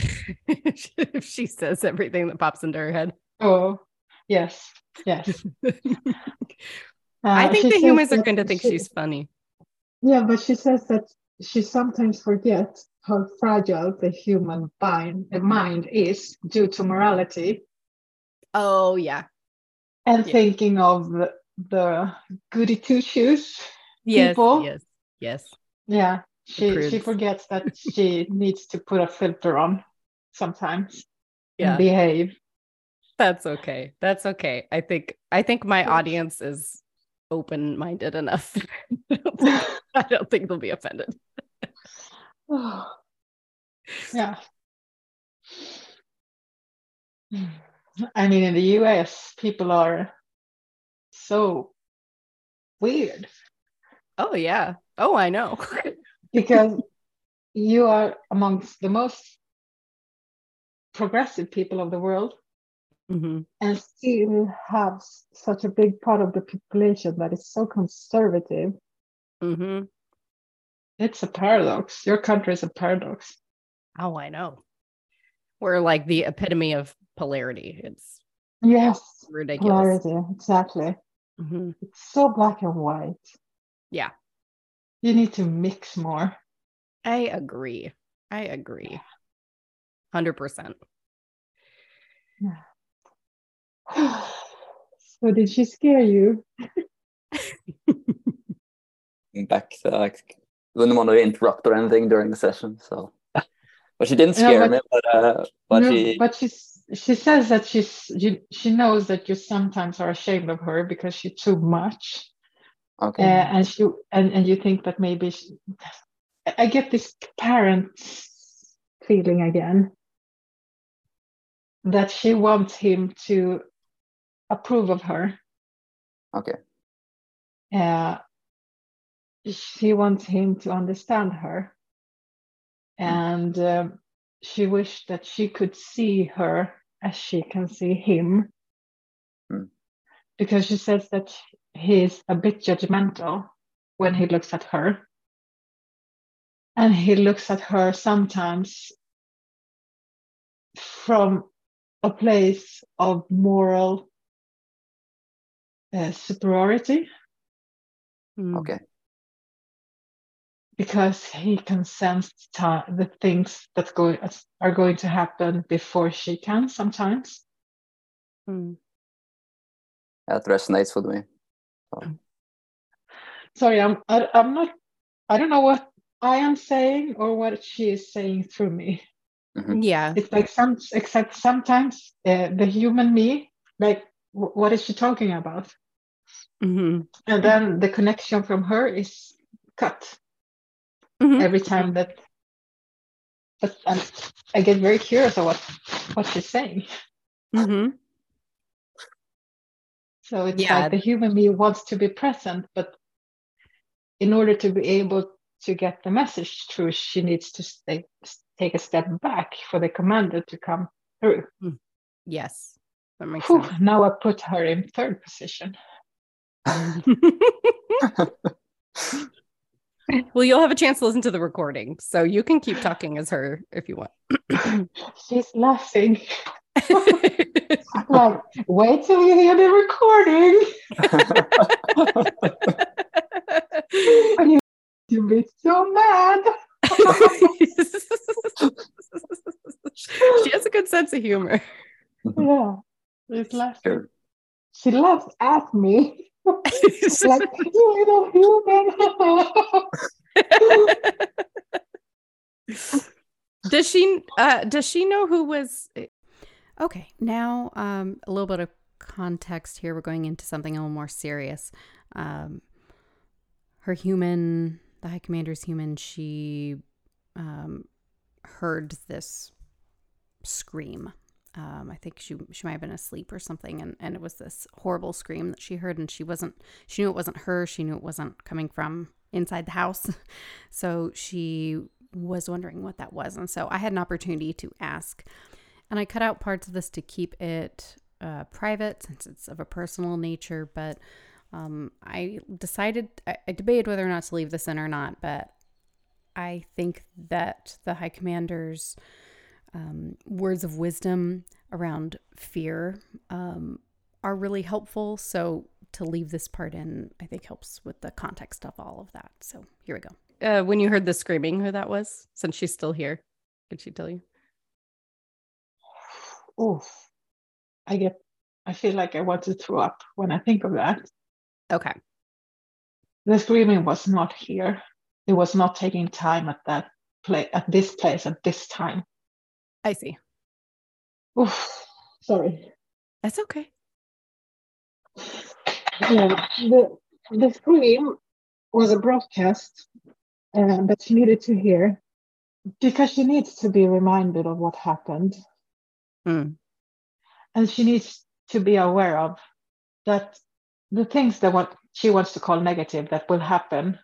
if she says everything that pops into her head. Oh, yes, yes. I Uh, think the humans are going to think she- she's funny. Yeah, but she says that she sometimes forgets how fragile the human mind, the mind is due to morality Oh yeah. and Yeah. thinking of the, the goody two shoes. Yes. People. Yes. Yes. Yeah, she she forgets that she needs to put a filter on sometimes Yeah. behave. That's okay. That's okay. I think I think my audience is open-minded enough. I don't think, I don't think they'll be offended. yeah. I mean, in the US, people are so weird Oh yeah. Oh, I know. because you are amongst the most progressive people of the world Mhm. and still have such a big part of the population that is so conservative. Mhm. It's a paradox. Your country is a paradox. Oh, I know. We're like the epitome of polarity. It's Yes, ridiculous. polarity, exactly. Mhm. It's so black and white. Yeah. You need to mix more. I agree. I agree. 100%. so did she scare you? back to like wouldn't want to interrupt or anything during the session. So, but she didn't Yeah, scare but- me. But uh, but No, she but she's she says that she's you, she knows that you sometimes are ashamed of her because she's too much. Okay. uh, and she and, and you think that maybe she, I get this parent feeling again that she wants him to approve of her. okay. Uh, she wants him to understand her, and um, she wished that she could see her as she can see him, Hmm. because she says that he's a bit judgmental when he looks at her, and he looks at her sometimes from a place of moral uh, superiority Mm. Okay. because he can sense ti- the things that go, are going to happen before she can sometimes. Mm. That resonates with me. Sorry, I'm I, I'm not I don't know what I am saying or what she is saying through me. Yeah. It's like some except sometimes uh, the human me, like w- what is she talking about? Mhm. And then the connection from her is cut Mhm. every time that. But um, I get very curious of what what she's saying. Mhm. So it's Yeah. like the human being wants to be present, but in order to be able to get the message through, she needs to stay, take a step back for the commander to come through. Hmm. Yes. That makes Whew, sense. now I put her in third position. well, you'll have a chance to listen to the recording, so you can keep talking as her if you want. She's laughing. Like, wait till you hear the recording. You'll be so mad. she has a good sense of humor. Yeah, she's laughing. Sure. She laughs at me. like, you little human. does she uh does she know who was Okay, now um, a little bit of context here. We're going into something a little more serious. Um, her human, the High Commander's human, she um, heard this scream. Um, I think she she might have been asleep or something, and, and it was this horrible scream that she heard, and she wasn't. She knew it wasn't her. She knew it wasn't coming from inside the house, so she was wondering what that was, and so I had an opportunity to ask, and I cut out parts of this to keep it uh, private since it's of a personal nature, but um, I decided I, I debated whether or not to leave this in or not, but I think that the High Commander's um, words of wisdom around fear um, are really helpful. So to leave this part in, I think helps with the context of all of that. So here we go. Uh, when you heard the screaming, who that was? Since she's still here, did she tell you? Oh, I get. I feel like I want to throw up when I think of that. Okay. The screaming was not here. It was not taking time at that place, at this place, at this time. I see. Oof, sorry. That's okay. Yeah, the the scream was a broadcast uh, that she needed to hear because she needs to be reminded of what happened, Hmm. and she needs to be aware of that the things that what she wants to call negative that will happen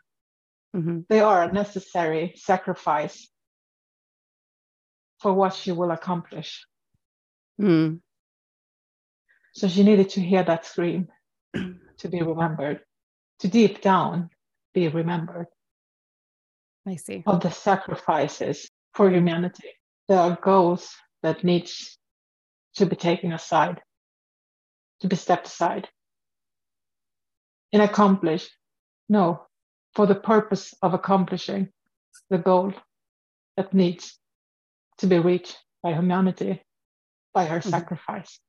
hmm they are a necessary sacrifice for what she will accomplish. Mm. So she needed to hear that scream to be remembered, to deep down be remembered I see. of the sacrifices for humanity. There are goals that needs to be taken aside, to be stepped aside and accomplished. No, for the purpose of accomplishing the goal that needs to be reached by humanity by her Mhm. sacrifice.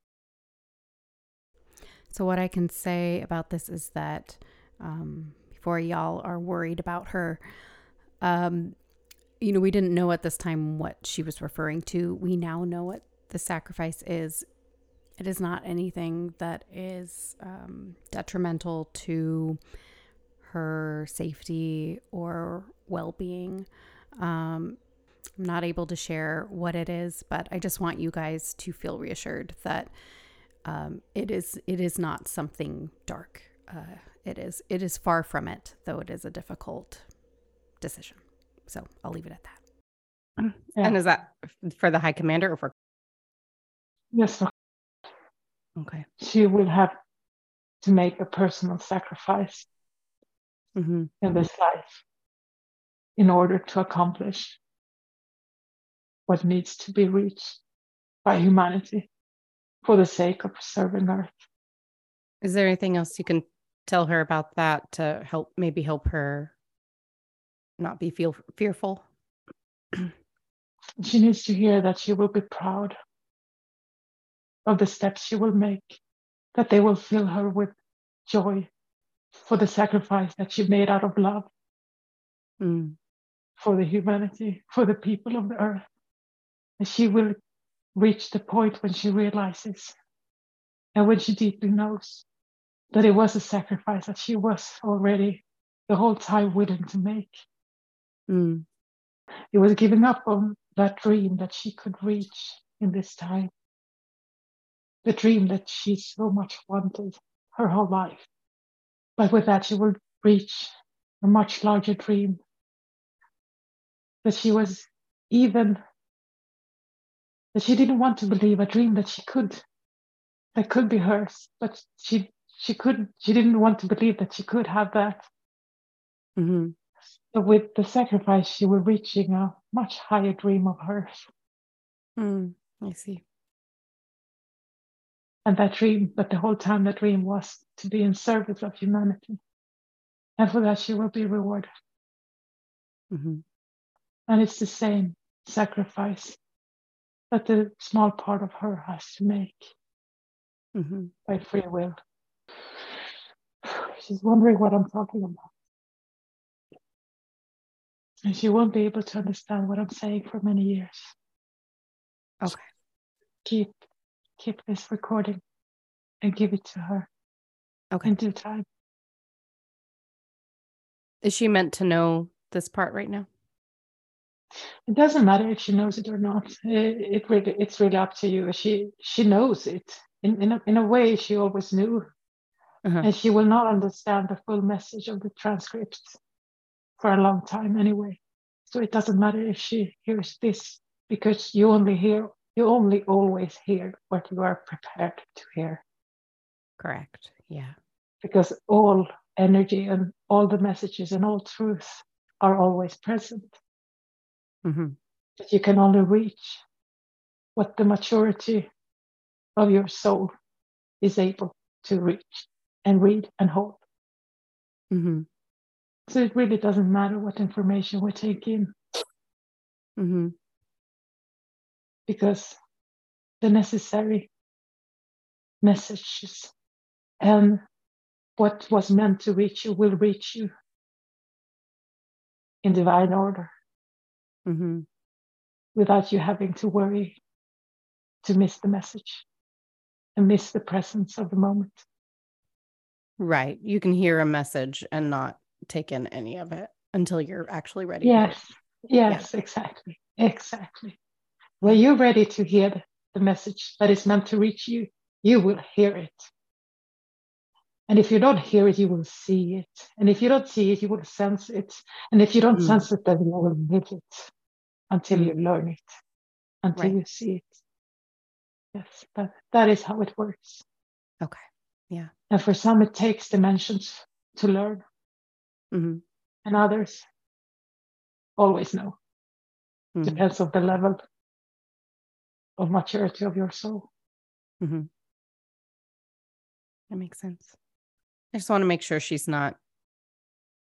So, what I can say about this is that um, before y'all are worried about her, um, you know, we didn't know at this time what she was referring to. We now know what the sacrifice is. It is not anything that is um, detrimental to her safety or well being. Um, I'm not able to share what it is, but I just want you guys to feel reassured that um, it is it is not something dark. Uh, it is it is far from it, though it is a difficult decision. So I'll leave it at that. Yeah. And is that for the high commander or for? Yes, Okay. she will have to make a personal sacrifice hmm in this life in order to accomplish what needs to be reached by humanity for the sake of preserving Earth. Is there anything else you can tell her about that to help maybe help her not be feel fearful? She needs to hear that she will be proud of the steps she will make, that they will fill her with joy for the sacrifice that she made out of love Mm. for the humanity, for the people of the earth. And she will reach the point when she realizes and when she deeply knows that it was a sacrifice that she was already the whole time willing to make. Mm. It was giving up on that dream that she could reach in this time. The dream that she so much wanted her whole life. But with that, she will reach a much larger dream. That she was even, that she didn't want to believe a dream that she could, that could be hers. But she, she couldn't, she didn't want to believe that she could have that. hmm So with the sacrifice, she was reaching a much higher dream of hers. Mm. I see. And that dream, but the whole time that dream was to be in service of humanity. And for that, she will be rewarded. hmm And it's the same sacrifice that the small part of her has to make hmm by free will. She's wondering what I'm talking about. And she won't be able to understand what I'm saying for many years. Okay. Keep keep this recording and give it to her Okay. in due time. Is she meant to know this part right now? It doesn't matter if she knows it or not. It, it really, it's really up to you. She she knows it in in a, in a way. She always knew, Uh-huh. and she will not understand the full message of the transcript for a long time anyway. So it doesn't matter if she hears this because you only hear you only always hear what you are prepared to hear Correct. Yeah. because all energy and all the messages and all truth are always present. hmm But you can only reach what the maturity of your soul is able to reach and read and hold. hmm So it really doesn't matter what information we take in hmm because the necessary messages and what was meant to reach you will reach you in divine order hmm without you having to worry to miss the message and miss the presence of the moment. Right. You can hear a message and not take in any of it until you're actually ready. to Yes, yes, exactly, exactly. When you're ready to hear the message that is meant to reach you, you will hear it. And if you don't hear it, you will see it. And if you don't see it, you will sense it. And if you don't Mm. sense it, then you will live it until Mm. you learn it, until Right. you see it. Yes, that, that is how it works. Okay. Yeah. And for some, it takes dimensions to learn, hmm and others always know. hmm Depends on the level of maturity of your soul. hmm That makes sense. I just want to make sure she's not,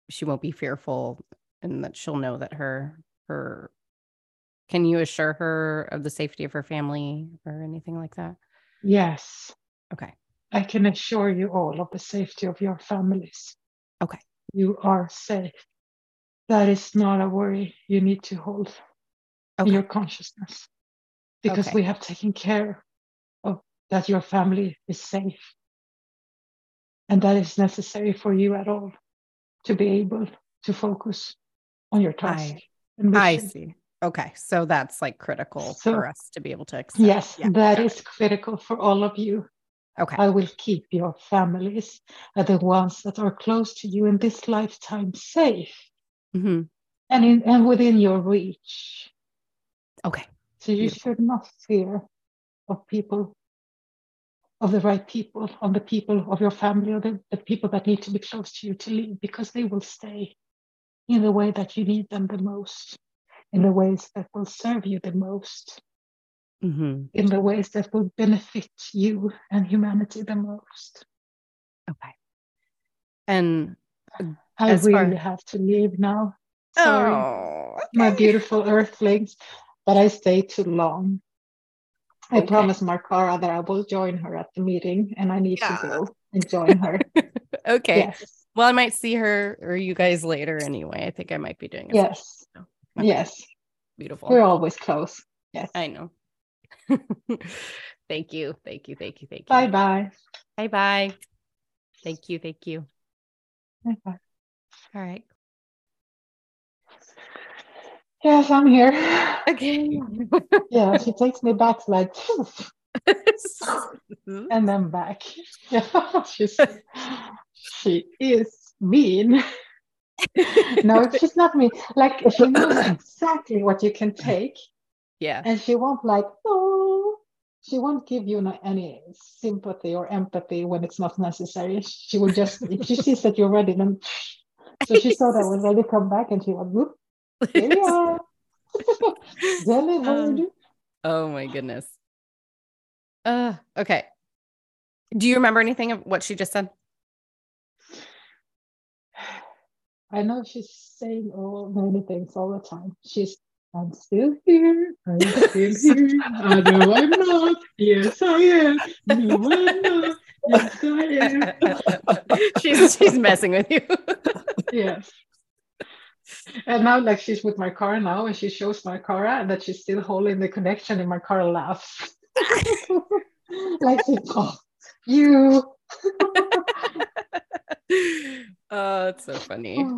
she won't be fearful and that she'll know that her, her, can you assure her of the safety of her family or anything like that? Yes, Okay. I can assure you all of the safety of your families. Okay. You are safe. That is not a worry you need to hold in your consciousness because Okay. we have taken care of that your family is safe. And that is necessary for you at all to be able to focus on your task. I- and I see. Okay. So that's like critical So- for us to be able to accept. Yes, Yeah, that is critical for all of you. Okay. I will keep your families the ones that are close to you in this lifetime safe hmm and in and within your reach. Okay. So you should not fear of people, of the right people, of the people of your family, or the, the people that need to be close to you to leave, because they will stay in the way that you need them the most, in the ways that will serve you the most, hmm in the ways that will benefit you and humanity the most. Okay. And I As far- really have to leave now. Sorry, oh, my beautiful earthlings, but I stay too long. I Okay. promised Markara that I will join her at the meeting, and I need Yeah. to go and join her. okay. Yes, Well, I might see her or you guys later anyway. I think I might be doing session, yes, so, okay, yes. Beautiful. We're always close. Yes. I know. thank you. Thank you. Thank you. Thank you. Bye bye. Bye bye. Thank you. Thank you. Bye bye. All right. Yes, I'm here. Okay. Yeah, she takes me back like, and then back. Yeah, she's she is mean. no, she's not mean. Like she knows exactly what you can take, yeah. and she won't like oh. She won't give you any sympathy or empathy when it's not necessary. She will just if she sees that you're ready, then so she saw that when ready come back, and she went whoop. We are. Delivered. Um, oh my goodness. Uh okay. Do you remember anything of what she just said? I know she's saying all many things all the time. She's I'm still here. I'm still here. I know I'm not. Yes, I am. No, I'm not. Yes, I am. she's she's messing with you. Yes. And now, like she's with Markara now, and she shows Markara and that she's still holding the connection, and Markara laughs. like oh, you. oh, it's so funny.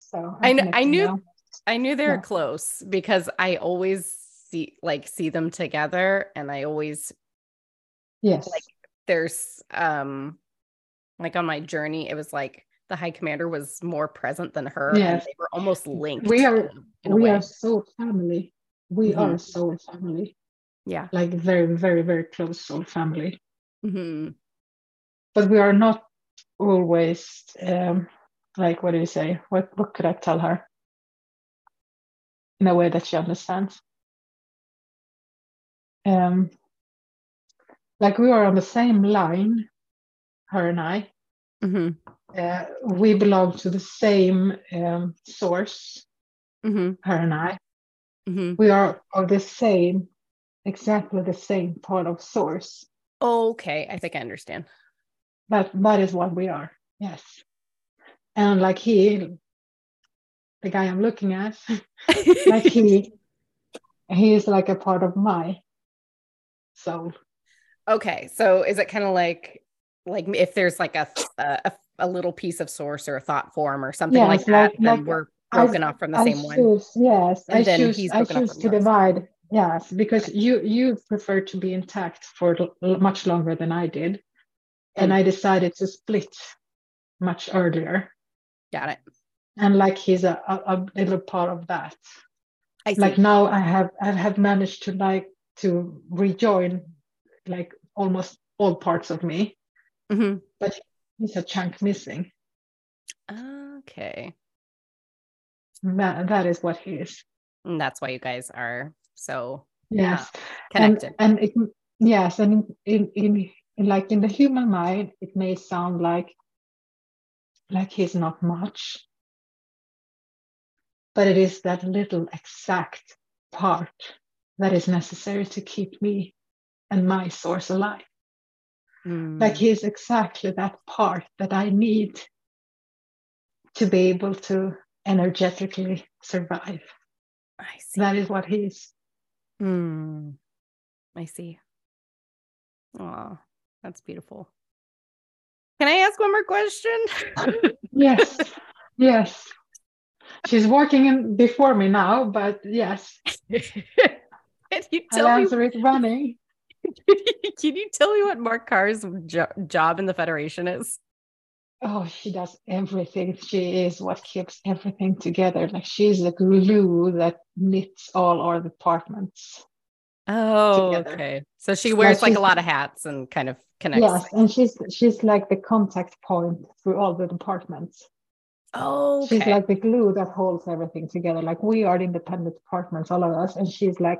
So I kn- I knew- now. I knew they were Yeah. close because I always see like see them together and I always Yes. like there's um like on my journey it was like the high commander was more present than her and they were almost linked We are- we are soul family. We Mhm. are soul family. yeah Like very, very, very close soul family. hmm But we are not always um like what do you say? What what could I tell her? In a way that she understands. Um like we were on the same line, her and I. hmm Uh, we belong to the same um, source, hmm her and I. hmm We are of the same, exactly the same part of source. okay i think i understand But that is what we are. Yes. And like he, the guy I'm looking at, like he, he is like a part of my soul. okay so is it kind of like like if there's like a, a a little piece of source or a thought form or something Yeah, like that like- then like we're I- broken off from the I same one yes, And I then choose, he's I broken up choose from to yours. divide. Yes, because you you prefer to be intact for l- l- much longer than I did, and Mm. I decided to split much earlier. got it And like he's a, a, a little part of that. i see Like now I have I have managed to like to rejoin like almost all parts of me. Mhm. He's a chunk missing. okay That, that is what he is. and that's why you guys are so Yes. connected And, and it, yes, and in, in, in, in like in the human mind, it may sound like like he's not much, but it is that little exact part that is necessary to keep me and my source alive. Like Mm, he's exactly that part that I need to be able to energetically survive. i see That is what he is. Mm, I see. Oh, that's beautiful. Can I ask one more question? Yes, yes. She's working in before me now, but yes, Can you I'll tell me? answer it running. Can you tell me what Markara's jo- job in the Federation is? Oh, she does everything. She is what keeps everything together. Like she's the glue that knits all our departments. Oh, Together. okay. So she wears like a lot of hats and kind of connects. Yes, and she's she's like the contact point through all the departments. Oh, She's like the glue that holds everything together. Like we are independent departments, all of us, and she's like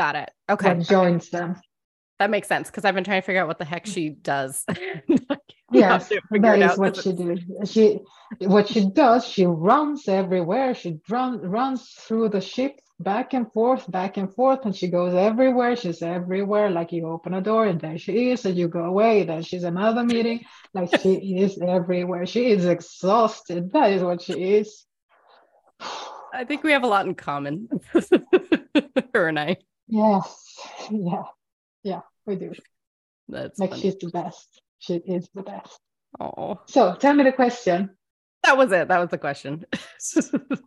Got it. Okay. joins them. That makes sense because I've been trying to figure out what the heck she does. Yes, that is that it is out what she does. She what she does, she runs everywhere. She run, runs through the ship back and forth, back and forth, and she goes everywhere. She's everywhere. Like you open a door and there she is, and you go away, then she's another meeting. Like she is everywhere. She is exhausted. That is what she is. I think we have a lot in common. Her and I. Yes, yeah, yeah, we do. That's Like funny. she's the best. She is the best. Oh, So tell me the question. that was it. That was the question.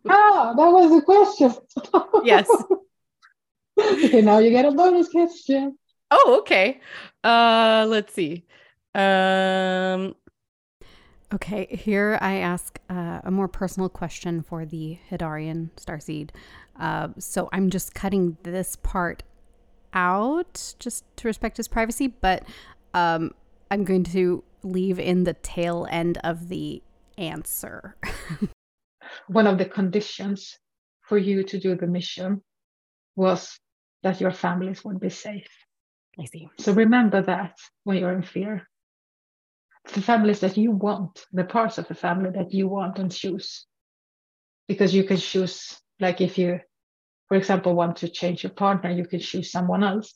Ah, that was the question. Yes. okay, now you get a bonus question. oh, okay. Uh, let's see. Um, Okay, here I ask uh, a more personal question for the Hadarian starseed. Uh, so I'm just cutting this part out just to respect his privacy, but um, I'm going to leave in the tail end of the answer. One of the conditions for you to do the mission was that your families would be safe. I see. So remember that when you're in fear. The families that you want, the parts of the family that you want and choose. Because you can choose, like if you, for example, want to change your partner, you can choose someone else.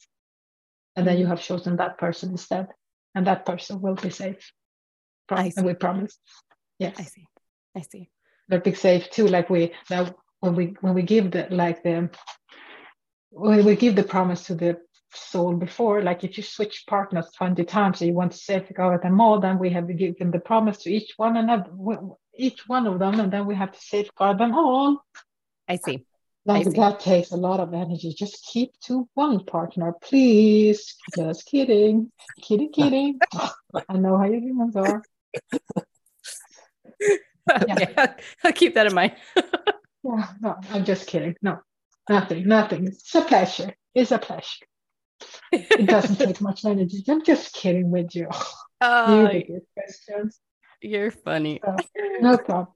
And then you mm-hmm. have chosen that person instead. And that person will be safe. Pro- I see. and we promise. Yes. I see. I see. they're big safe too. Like we now when we when we give the like the when we give the promise to the soul before. Like if you switch partners 20 times and you want to safeguard them all, then we have given the promise to each one another, each one of them, and then we have to safeguard them all. I see. Like I see. that takes a lot of energy. Just keep to one partner, please. Just kidding. Kidding, kidding. I know how your humans are. okay, I'll keep that in mind. Yeah, no, I'm just kidding. No, nothing, nothing. It's a pleasure. It's a pleasure. It doesn't take much energy. I'm just kidding with you. Oh, you questions. you're funny. So, no problem.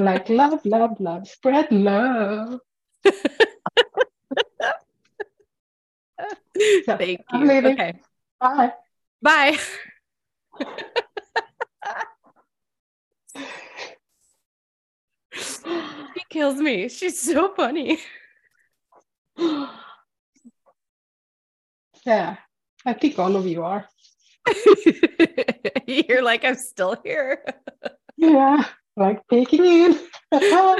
Like love, love, love. Spread love. So, Thank you. Okay. Bye. Bye. she kills me. She's so funny. Yeah, I think all of you are. You're like, I'm still here. Yeah, like taking in,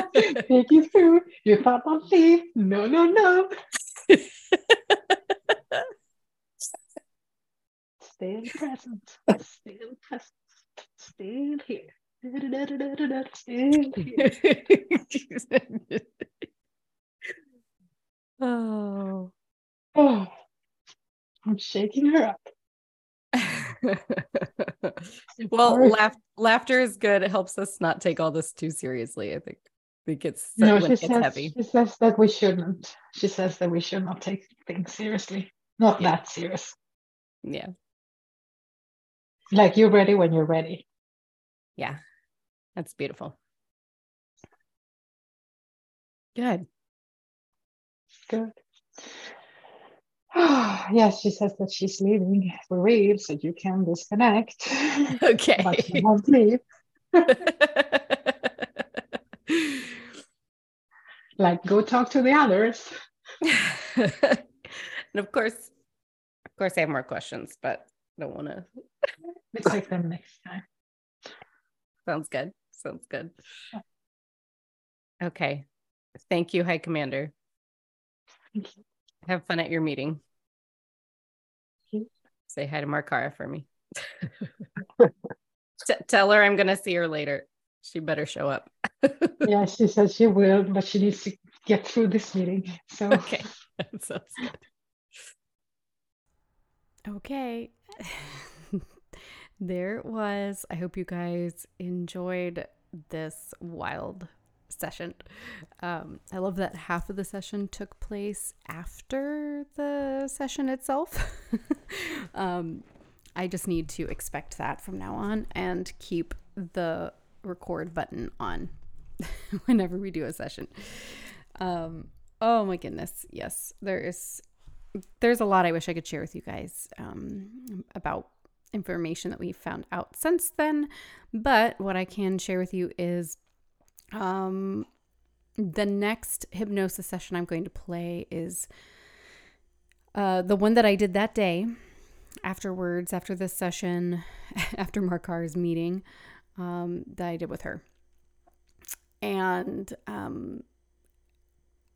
taking through. You thought I'd leave? No, no, no. Still present. Still present. Still here. Still here. oh. Oh, I'm shaking her up. well, laugh, laughter is good. It helps us not take all this too seriously. I think. I think it's No, she it gets says, heavy. she says that we shouldn't. She says that we should not take things seriously. Not Yeah. that serious. Yeah. Like you're ready when you're ready. Yeah. That's beautiful. Good. Good. yes, she says that she's leaving for real, so you can disconnect. Okay. but she won't leave. Like, go talk to the others. and of course, of course, I have more questions, but I don't want to. We take them next time. Sounds good. Sounds good. Okay. Thank you, High Commander. Thank you. Have fun at your meeting. Say hi to Markara for me. T- tell her I'm going to see her later. She better show up. Yeah, she says she will, but she needs to get through this meeting. So okay. That sounds good. Okay. there it was. I hope you guys enjoyed this wild session. Um, I love that half of the session took place after the session itself. um, I just need to expect that from now on and keep the record button on whenever we do a session. Um, oh my goodness. Yes, there is there's a lot I wish I could share with you guys um, about information that we found out since then. But what I can share with you is um, the next hypnosis session I'm going to play is uh, the one that I did that day afterwards, after this session, after Markara's meeting um, that I did with her. And um,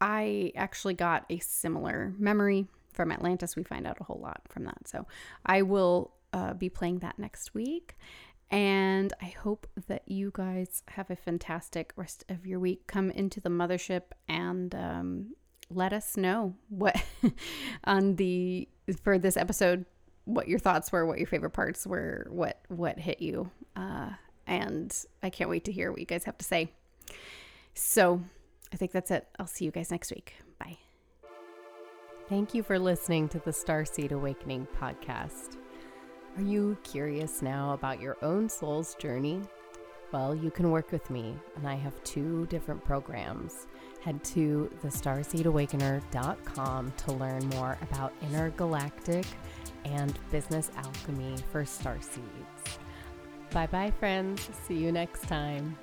I actually got a similar memory from Atlantis. We find out a whole lot from that. So I will uh, be playing that next week. And I hope that you guys have a fantastic rest of your week. Come into the mothership and um, let us know what on the for this episode what your thoughts were, what your favorite parts were, what what hit you. Uh, and I can't wait to hear what you guys have to say. So I think that's it. I'll see you guys next week. Bye. Thank you for listening to the Starseed Awakening podcast. Are you curious now about your own soul's journey? Well, you can work with me, and I have two different programs. Head to thestarseedawakener.com to learn more about intergalactic and business alchemy for starseeds. Bye bye, friends. See you next time.